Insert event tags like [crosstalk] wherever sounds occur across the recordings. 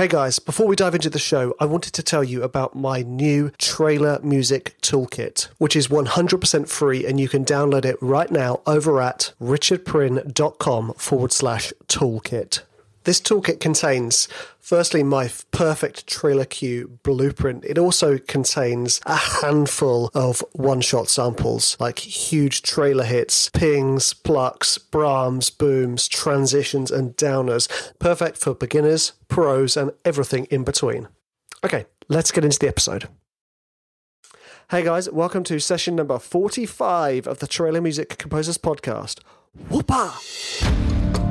Hey guys, before we dive into the show, I wanted to tell you about my new trailer music toolkit, which is 100% free and you can download it right now over at richardpryn.com forward slash toolkit. This toolkit contains, firstly, my perfect trailer cue blueprint. It also contains a handful of one shot samples, like huge trailer hits, pings, plucks, braams, booms, transitions, and downers. Perfect for beginners, pros, and everything in between. Okay, let's get into the episode. Hey guys, welcome to session number 45 of the Trailer Music Composers Podcast. Whoopa!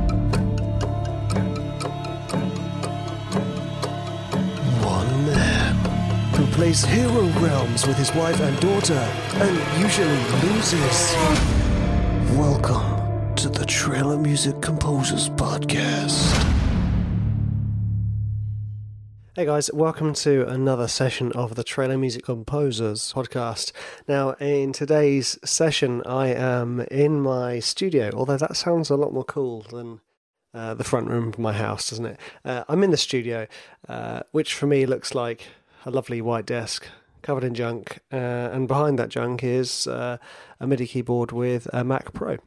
Who plays hero realms with his wife and daughter and usually loses. Welcome to the Trailer Music Composers Podcast. Hey guys, welcome to another session of the Trailer Music Composers podcast. Now, in today's session, I am in my studio, although that sounds a lot more cool than uh, the front room of my house, doesn't it? Uh, I'm in the studio, uh, which for me looks like a lovely white desk covered in junk, uh, and behind that junk is uh, a MIDI keyboard with a Mac Pro.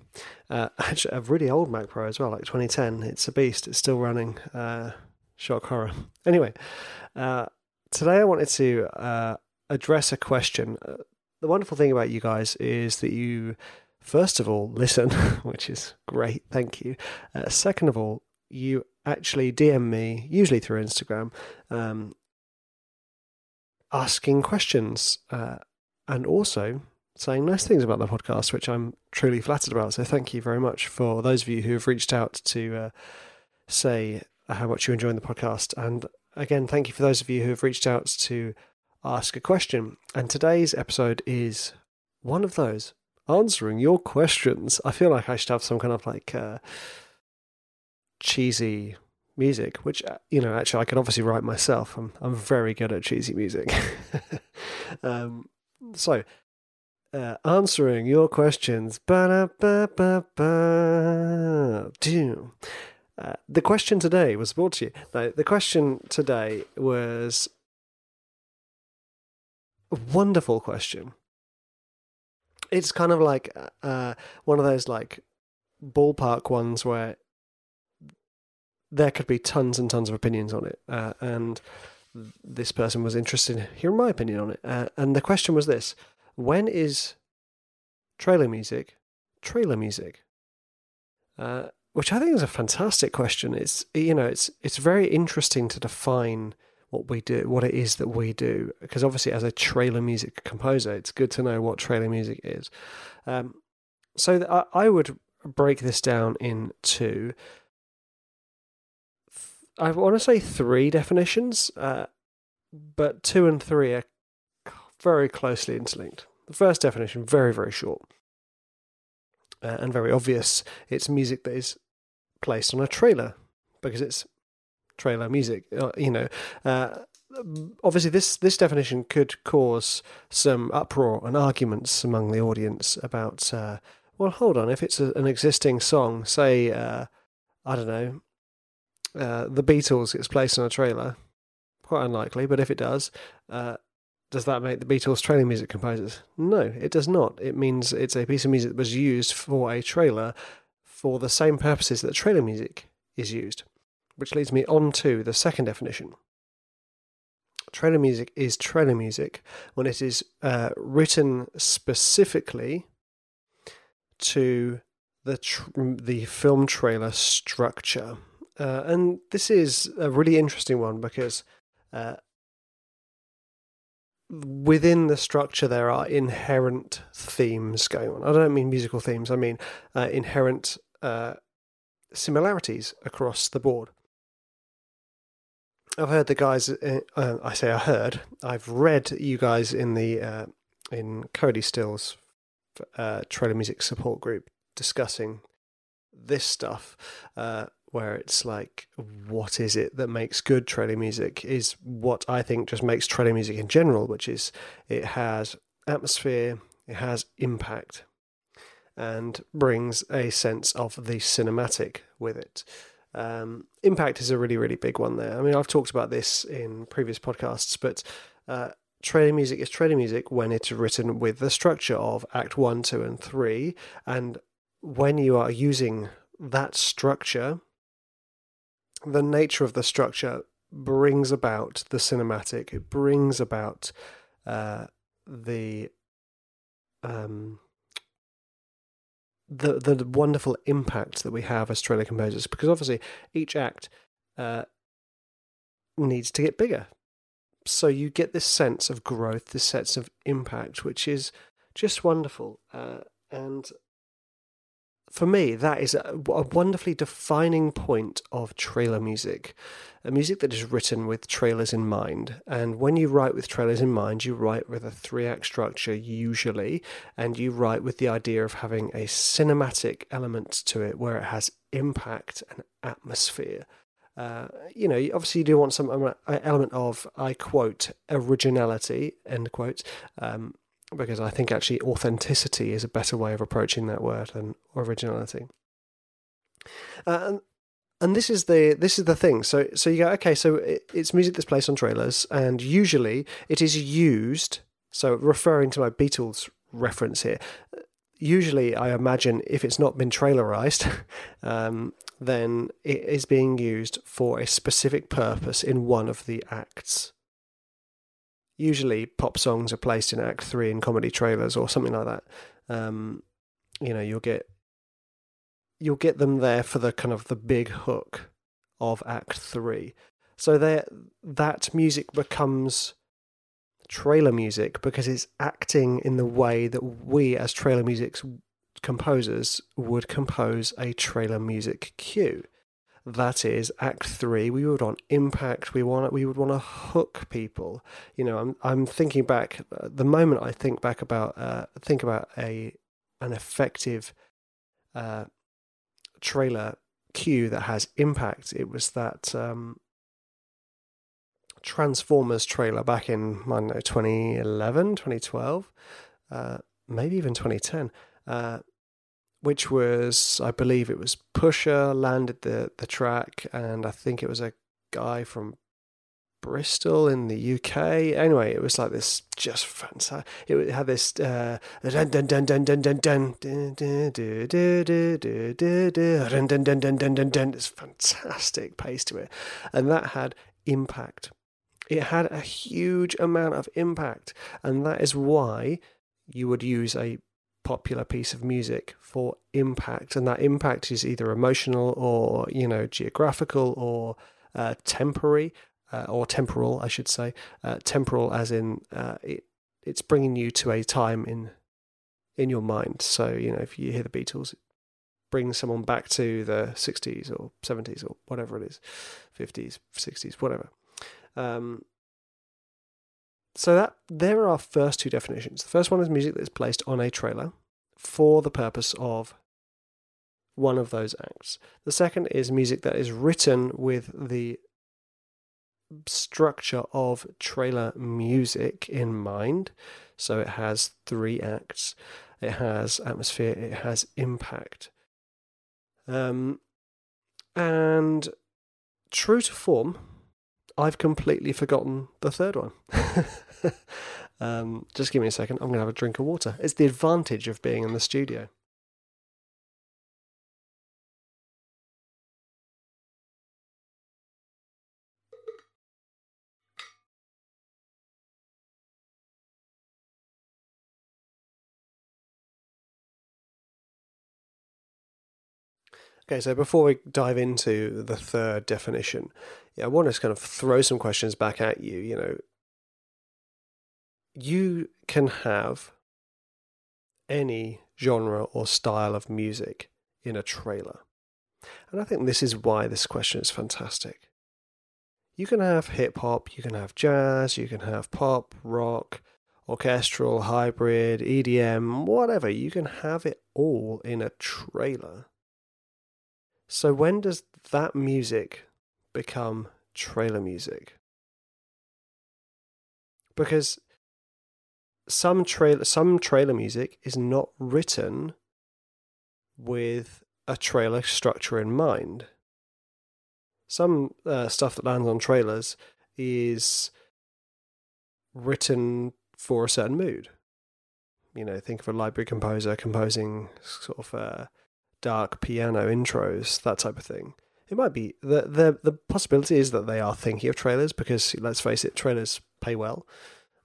Uh, [laughs] actually, a really old Mac Pro as well, like 2010. It's a beast. It's still running. shock horror. [laughs] Anyway, today I wanted to address a question. the wonderful thing about you guys is that you first of all, [laughs] listen, which is great, thank you. Uh, second of all, you actually DM me, usually through Instagram, um, asking questions uh, and also saying nice things about the podcast, which I'm truly flattered about. So thank you very much for those of you who have reached out to uh, say how much you're enjoying the podcast. And again, thank you for those of you who have reached out to ask a question. And today's episode is one of those answering your questions. I feel like I should have some kind of like uh, cheesy music, which uh, you know, actually, I can obviously write myself. I'm I'm very good at cheesy music. [laughs] um, so, uh, answering your questions. Uh, the question today was brought to you. The question today was a wonderful question it's kind of like uh, one of those like ballpark ones where there could be tons and tons of opinions on it, uh, and this person was interested in hearing my opinion on it. Uh, and the question was this: When is trailer music trailer music? Uh, which I think is a fantastic question. It's you know it's it's very interesting to define what we do, what it is that we do. Because obviously, as a trailer music composer, it's good to know what trailer music is. Um, so I, I would break this down in into, I want to say three definitions, uh, but two and three are very closely interlinked. The first definition, very, very short uh, and very obvious. It's music that is placed on a trailer because it's trailer music. Uh, you know, uh, obviously this this definition could cause some uproar and arguments among the audience about. Uh, well, hold on. If it's a, an existing song, say uh, I don't know, uh, the Beatles gets placed on a trailer, quite unlikely, but if it does. Uh, does that make the Beatles trailer music composers? No, it does not. It means it's a piece of music that was used for a trailer for the same purposes that trailer music is used which leads me on to the second definition. Trailer music is trailer music when it is uh, written specifically to the tr- the film trailer structure, uh, and this is a really interesting one because uh, within the structure there are inherent themes going on. I don't mean musical themes; I mean uh, inherent uh, similarities across the board. I've heard the guys. Uh, uh, I say I heard. I've read you guys in the in Cody Still's trailer music support group discussing this stuff, uh, where it's like, what is it that makes good trailer music? Is what I think just makes trailer music in general, which is it has atmosphere, it has impact, and brings a sense of the cinematic with it. Um, impact is a really, really big one there. I mean, I've talked about this in previous podcasts, but uh, trailer music is trailer music when it's written with the structure of Act 1, 2, and 3. And when you are using that structure, the nature of the structure brings about the cinematic, it brings about uh, the. Um, the the wonderful impact that we have as trailer composers because obviously each act uh, needs to get bigger so you get this sense of growth, this sense of impact, which is just wonderful. Uh, and for me, that is a, a, wonderfully defining point of trailer music. A music that is written with trailers in mind. And when you write with trailers in mind, you write with a three act structure usually, and you write with the idea of having a cinematic element to it where it has impact and atmosphere. Uh, you know, obviously you do want some um, element of, I quote, originality, end quote, um, because I think actually authenticity is a better way of approaching that word than originality. Uh, and and this is the this is the thing. So so you go okay. So it, it's music that's placed on trailers, and usually it is used. So referring to my Beatles reference here, usually I imagine if it's not been trailerized, [laughs] um, then it is being used for a specific purpose in one of the acts. Usually, pop songs are placed in Act Three in comedy trailers or something like that. Um, you know, you'll get you'll get them there for the kind of the big hook of Act Three. So there, that music becomes trailer music because it's acting in the way that we as trailer music's composers would compose a trailer music cue. That is Act Three. We would want impact. We want we would want to hook people. You know, I'm I'm thinking back. Uh, the moment I think back about uh, think about a an effective uh, trailer cue that has impact. It was that um, Transformers trailer back in I don't know 2011, 2012, uh, maybe even 2010 which was I believe it was Pusher landed the the track, and I think it was a guy from Bristol in the UK. Anyway, it was like this just fantastic. It had this dun dun dun dun dun dun dun dun It's fantastic pace to it, and that had impact. It had a huge amount of impact, and that is why you would use a popular piece of music for impact, and that impact is either emotional or you know geographical or uh, temporary uh, or temporal, I should say. Uh, temporal, as in uh, it, it's bringing you to a time in in your mind. So you know, if you hear the Beatles, it brings someone back to the '60s or '70s or whatever it is, '50s, '60s, whatever. Um, so that there are our first two definitions. The first one is music that is placed on a trailer for the purpose of one of those acts. The second is music that is written with the structure of trailer music in mind. So it has three acts, it has atmosphere, it has impact. Um, and true to form, I've completely forgotten the third one. [laughs] um, just give me a second. I'm going to have a drink of water. It's the advantage of being in the studio. Okay, so before we dive into the third definition, I want to kind of throw some questions back at you. You know, you can have any genre or style of music in a trailer. And I think this is why this question is fantastic. You can have hip hop, you can have jazz, you can have pop, rock, orchestral, hybrid, EDM, whatever. You can have it all in a trailer. So when does that music become trailer music? Because some trailer some trailer music is not written with a trailer structure in mind. Some uh, stuff that lands on trailers is written for a certain mood. You know, think of a library composer composing sort of uh, dark piano intros, that type of thing. It might be the the the possibility is that they are thinking of trailers because let's face it, trailers pay well.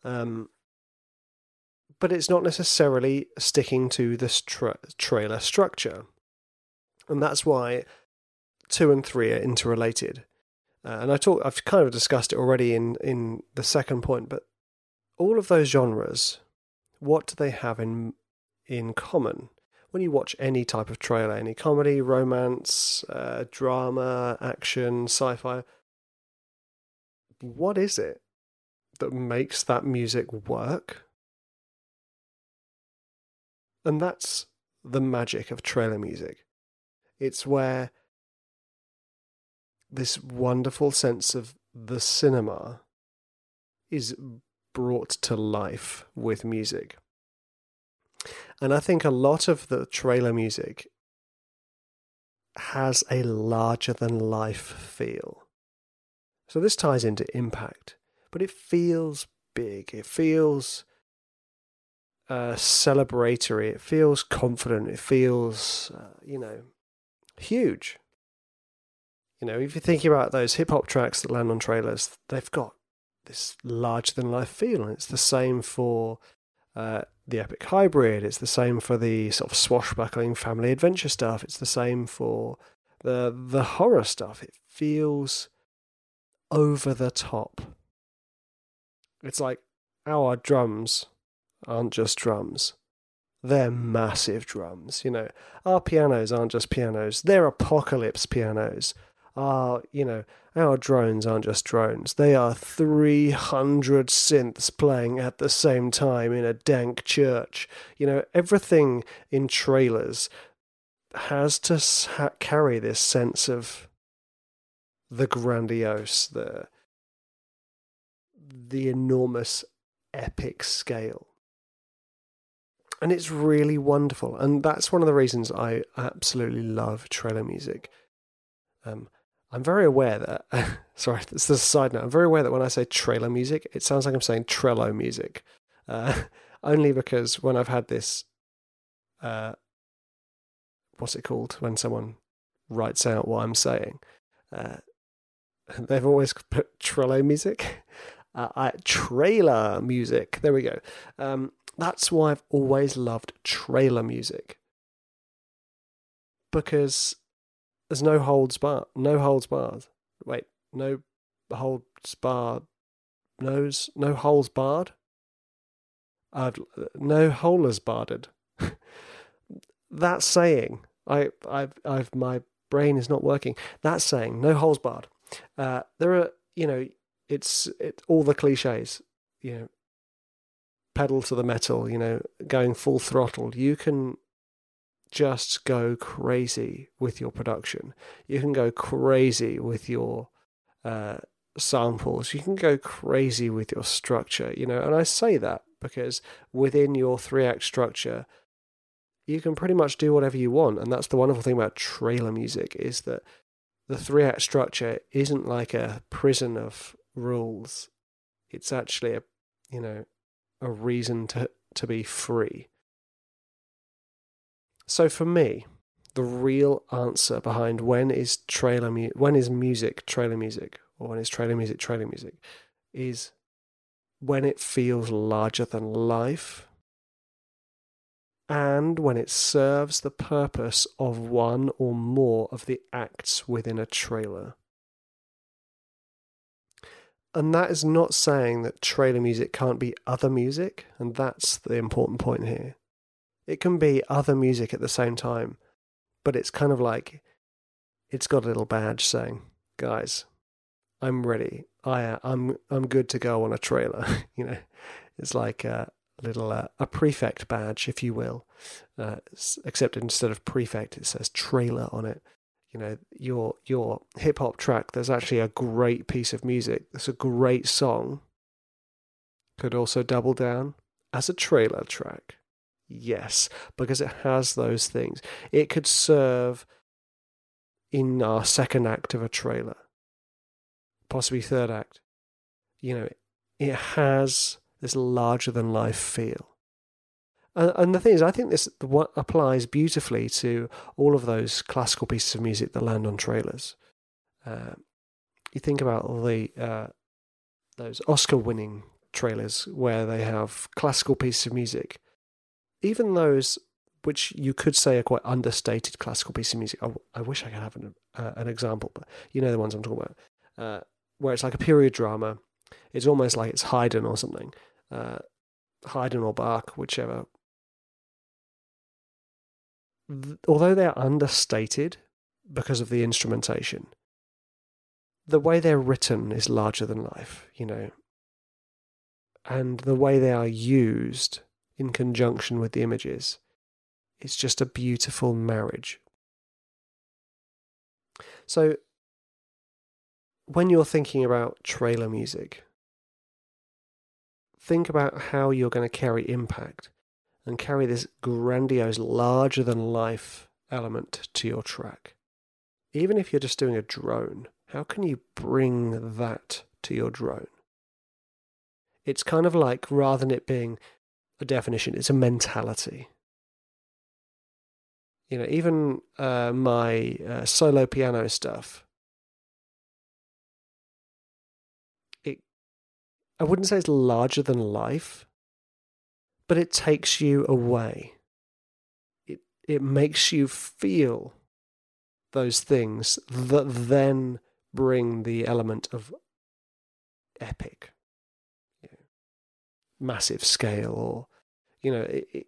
Um, but it's not necessarily sticking to tra- trailer structure, and that's why two and three are interrelated. Uh, and I talk, I've kind of discussed it already in in the second point, but all of those genres, what do they have in in common? When you watch any type of trailer, any comedy, romance, uh, drama, action, sci-fi, what is it that makes that music work? And that's the magic of trailer music. It's where this wonderful sense of the cinema is brought to life with music. And I think a lot of the trailer music has a larger than life feel. So this ties into impact, but it feels big. It feels uh, celebratory. It feels confident. It feels, uh, you know, huge. You know, if you're thinking about those hip hop tracks that land on trailers, they've got this larger than life feel. And it's the same for uh, the epic hybrid. It's the same for the sort of swashbuckling family adventure stuff. It's the same for the the horror stuff. It feels over the top. It's like our drums aren't just drums. They're massive drums, you know. Our pianos aren't just pianos, they're apocalypse pianos are, you know, our drones aren't just drones. They are 300 synths playing at the same time in a dank church. You know, everything in trailers has to ha- carry this sense of the grandiose, the the enormous epic scale. And it's really wonderful. And that's one of the reasons I absolutely love trailer music. Um, I'm very aware that, [laughs] sorry, this is a side note. I'm very aware that when I say trailer music, it sounds like I'm saying Trello music. Uh, [laughs] only because when I've had this, uh, what's it called? When someone writes out what I'm saying, uh, [laughs] they've always put Trello music. Uh, I, trailer music. There we go. Um, that's why I've always loved trailer music. Because there's no holds bar. No holds barred. Wait, no holds barred. Nose, no holes barred. I'd, no holers barred. [laughs] that saying, I, I've, I've, my brain is not working. That saying, no holes barred. Uh, there are, you know, it's it all the cliches. You know, pedal to the metal. You know, going full throttle. You can just go crazy with your production. You can go crazy with your uh, samples. You can go crazy with your structure, you know. And I say that because within your three act structure, you can pretty much do whatever you want. And that's the wonderful thing about trailer music is that the three act structure isn't like a prison of rules. It's actually a, you know, a reason to, to be free. So for me, the real answer behind when is trailer mu- when is music trailer music or when is trailer music trailer music is when it feels larger than life and when it serves the purpose of one or more of the acts within a trailer. And that is not saying that trailer music can't be other music, and that's the important point here. It can be other music at the same time, but it's kind of like it's got a little badge saying, "Guys, I'm ready. I I'm I'm good to go on a trailer." [laughs] you know, it's like a little uh, a prefect badge, if you will, uh, except instead of prefect, it says trailer on it. You know, your your hip hop track. There's actually a great piece of music. It's a great song. Could also double down as a trailer track. Yes, because it has those things. It could serve in our second act of a trailer. possibly third act, you know, it has this larger than life feel. And, the thing is, I think this what applies beautifully to all of those classical pieces of music that land on trailers. Uh, you think about the uh, those Oscar-winning trailers where they have classical pieces of music, even those which you could say are quite understated classical pieces of music. I, I wish I could have an, uh, an example, but you know the ones I'm talking about, uh, where it's like a period drama. It's almost like it's Haydn or something, uh, Haydn or Bach, whichever. Although they're understated because of the instrumentation, the way they're written is larger than life, you know, and the way they are used in conjunction with the images, it's just a beautiful marriage. So, when you're thinking about trailer music, think about how you're going to carry impact and carry this grandiose, larger than life element to your track. Even if you're just doing a drone, how can you bring that to your drone? It's kind of like, rather than it being a definition, it's a mentality. You know, even uh, my uh, solo piano stuff, it, I wouldn't say it's larger than life, but it takes you away. It, it makes you feel those things that then bring the element of epic, massive scale, or you know, it, it,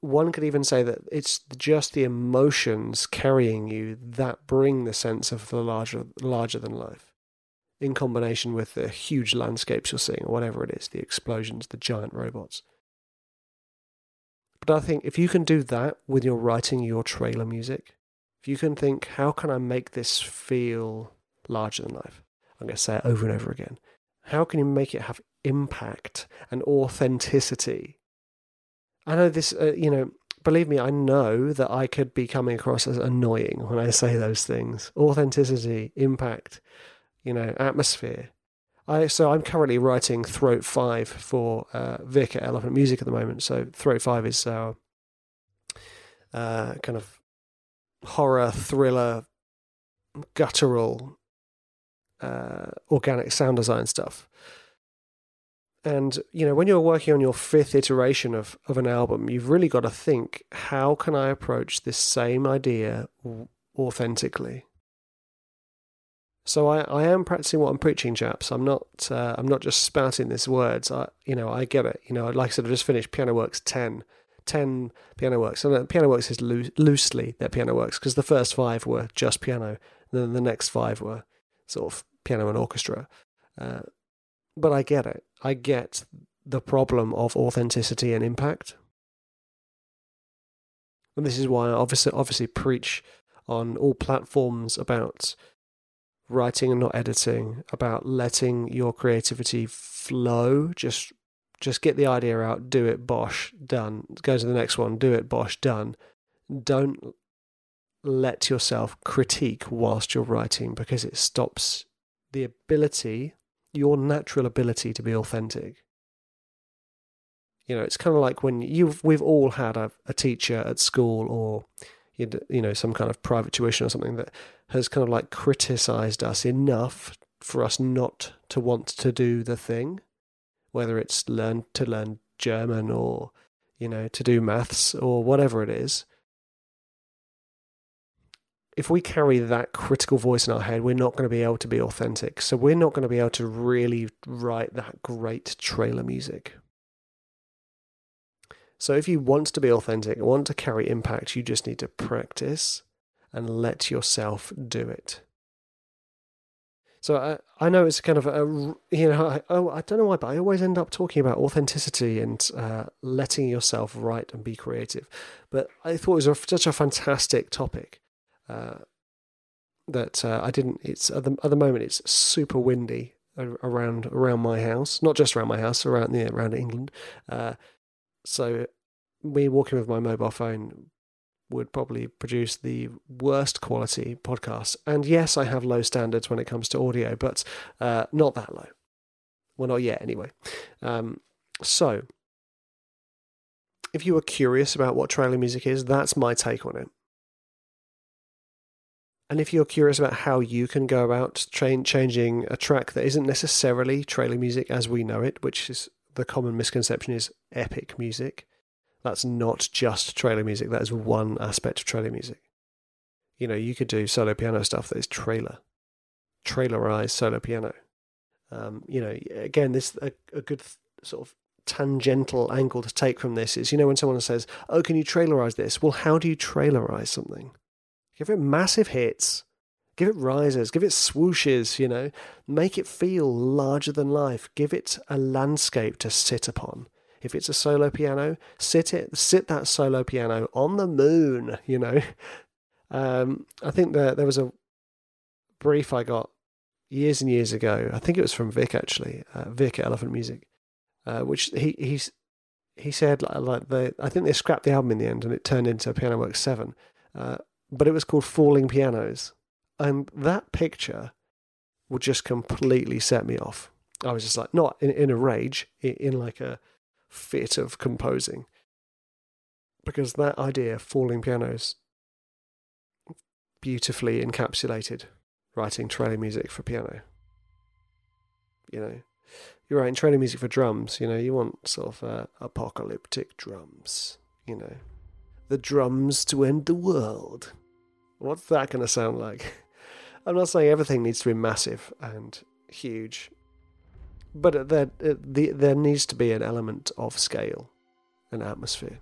one could even say that it's just the emotions carrying you that bring the sense of the larger, larger than life, in combination with the huge landscapes you're seeing, or whatever it is, the explosions, the giant robots. But I think if you can do that with your writing your trailer music, if you can think, how can I make this feel larger than life? I'm going to say it over and over again. How can you make it have impact and authenticity? I know this, uh, you know, believe me, I know that I could be coming across as annoying when I say those things. Authenticity, impact, you know, atmosphere. I so I'm currently writing Throat Five for uh, Vic at Elephant Music at the moment. So Throat Five is our uh, kind of horror, thriller, guttural, uh, organic sound design stuff. And you know, when you're working on your fifth iteration of of an album, you've really got to think: how can I approach this same idea authentically? So I, I am practicing what I'm preaching, chaps. I'm not uh, I'm not just spouting these words. I you know I get it. You know, like I said, I just finished Piano Works ten, 10 piano works. And piano works is loo- loosely their piano works because the first five were just piano, and then the next five were sort of piano and orchestra. Uh, but I get it. I get the problem of authenticity and impact. And this is why I obviously, obviously preach on all platforms about writing and not editing, about letting your creativity flow, just just get the idea out, do it, bosh, done. Go to the next one, do it, bosh, done. Don't let yourself critique whilst you're writing because it stops the ability, your natural ability to be authentic. You know, it's kind of like when you've we've all had a, a teacher at school or you know some kind of private tuition or something that has kind of like criticized us enough for us not to want to do the thing whether it's learn to learn German or you know to do maths or whatever it is if we carry that critical voice in our head, we're not going to be able to be authentic. So we're not going to be able to really write that great trailer music. So if you want to be authentic, want to carry impact, you just need to practice and let yourself do it. So I, I know it's kind of a, you know, I, oh, I don't know why, but I always end up talking about authenticity and uh, letting yourself write and be creative. But I thought it was a, such a fantastic topic uh, that uh, I didn't. It's at the, at the moment it's super windy around around my house, not just around my house, around around England. Uh, so me walking with my mobile phone would probably produce the worst quality podcast. And yes, I have low standards when it comes to audio, but uh, not that low. Well, not yet, anyway. Um, so, if you are curious about what trailer music is, that's my take on it. And if you're curious about how you can go about tra- changing a track that isn't necessarily trailer music as we know it, which is the common misconception is epic music, that's not just trailer music. That is one aspect of trailer music. You know, you could do solo piano stuff that is trailer, trailerized solo piano. Um, you know, again, this a, a good th- sort of tangential angle to take from this is, you know, when someone says, "Oh, can you trailerize this?" Well, how do you trailerize something? Give it massive hits, give it rises. give it swooshes. You know, make it feel larger than life. Give it a landscape to sit upon. If it's a solo piano, sit it, sit that solo piano on the moon. You know, um, I think there there was a brief I got years and years ago. I think it was from Vic actually, uh, Vic at Elephant Music, uh, which he he's he said like, like the I think they scrapped the album in the end and it turned into Piano Works Seven, uh, but it was called Falling Pianos, and that picture would just completely set me off. I was just like not in, in a rage, in, like a fit of composing. Because that idea, falling pianos, beautifully encapsulated writing trailer music for piano. You know, you're writing trailer music for drums, you know, you want sort of uh, apocalyptic drums, you know, the drums to end the world. What's that going to sound like? I'm not saying everything needs to be massive and huge but there, there needs to be an element of scale and atmosphere.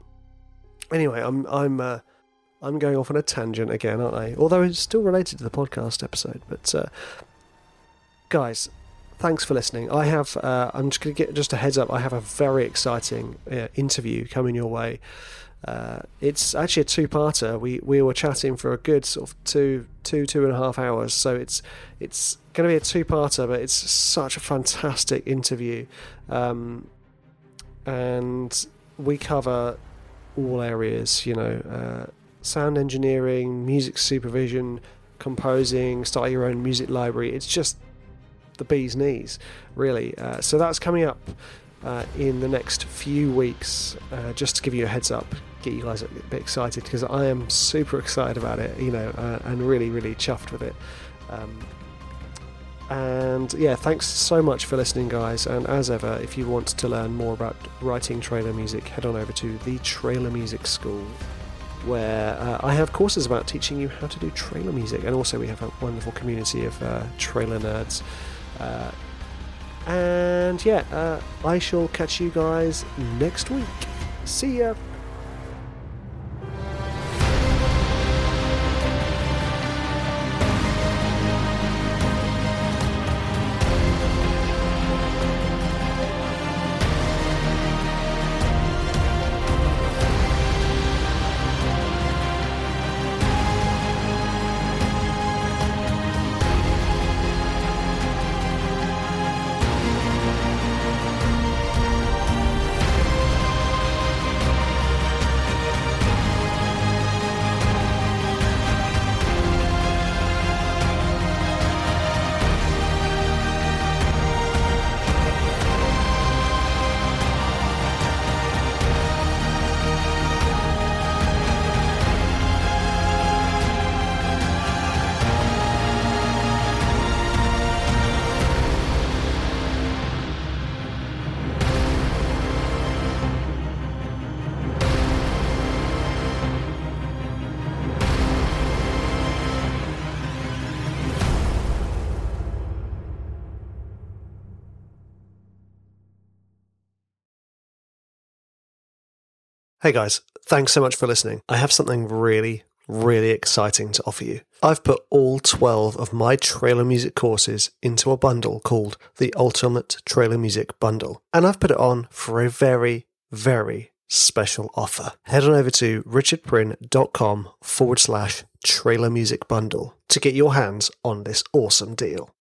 Anyway, I'm I'm uh, I'm going off on a tangent again, aren't I? Although it's still related to the podcast episode. But uh, guys, thanks for listening. I have uh, I'm just going to get just a heads up. I have a very exciting uh, interview coming your way. Uh, it's actually a two-parter. We we were chatting for a good sort of two two two and a half hours. So it's it's going to be a two-parter, but it's such a fantastic interview, um, and we cover all areas. You know, uh, sound engineering, music supervision, composing, start your own music library. It's just the bee's knees, really. Uh, so that's coming up. Uh, in the next few weeks, uh, just to give you a heads up, get you guys a bit excited because I am super excited about it, you know, uh, and really, really chuffed with it. Um, and yeah, thanks so much for listening, guys. And as ever, if you want to learn more about writing trailer music, head on over to the Trailer Music School, where uh, I have courses about teaching you how to do trailer music. And also, we have a wonderful community of uh, trailer nerds. Uh, and yeah, uh, I shall catch you guys next week. See ya. Hey guys, thanks so much for listening. I have something really, really exciting to offer you. I've put all 12 of my trailer music courses into a bundle called the Ultimate Trailer Music Bundle. And I've put it on for a very, very special offer. Head on over to richardpryn.com forward slash trailer music bundle to get your hands on this awesome deal.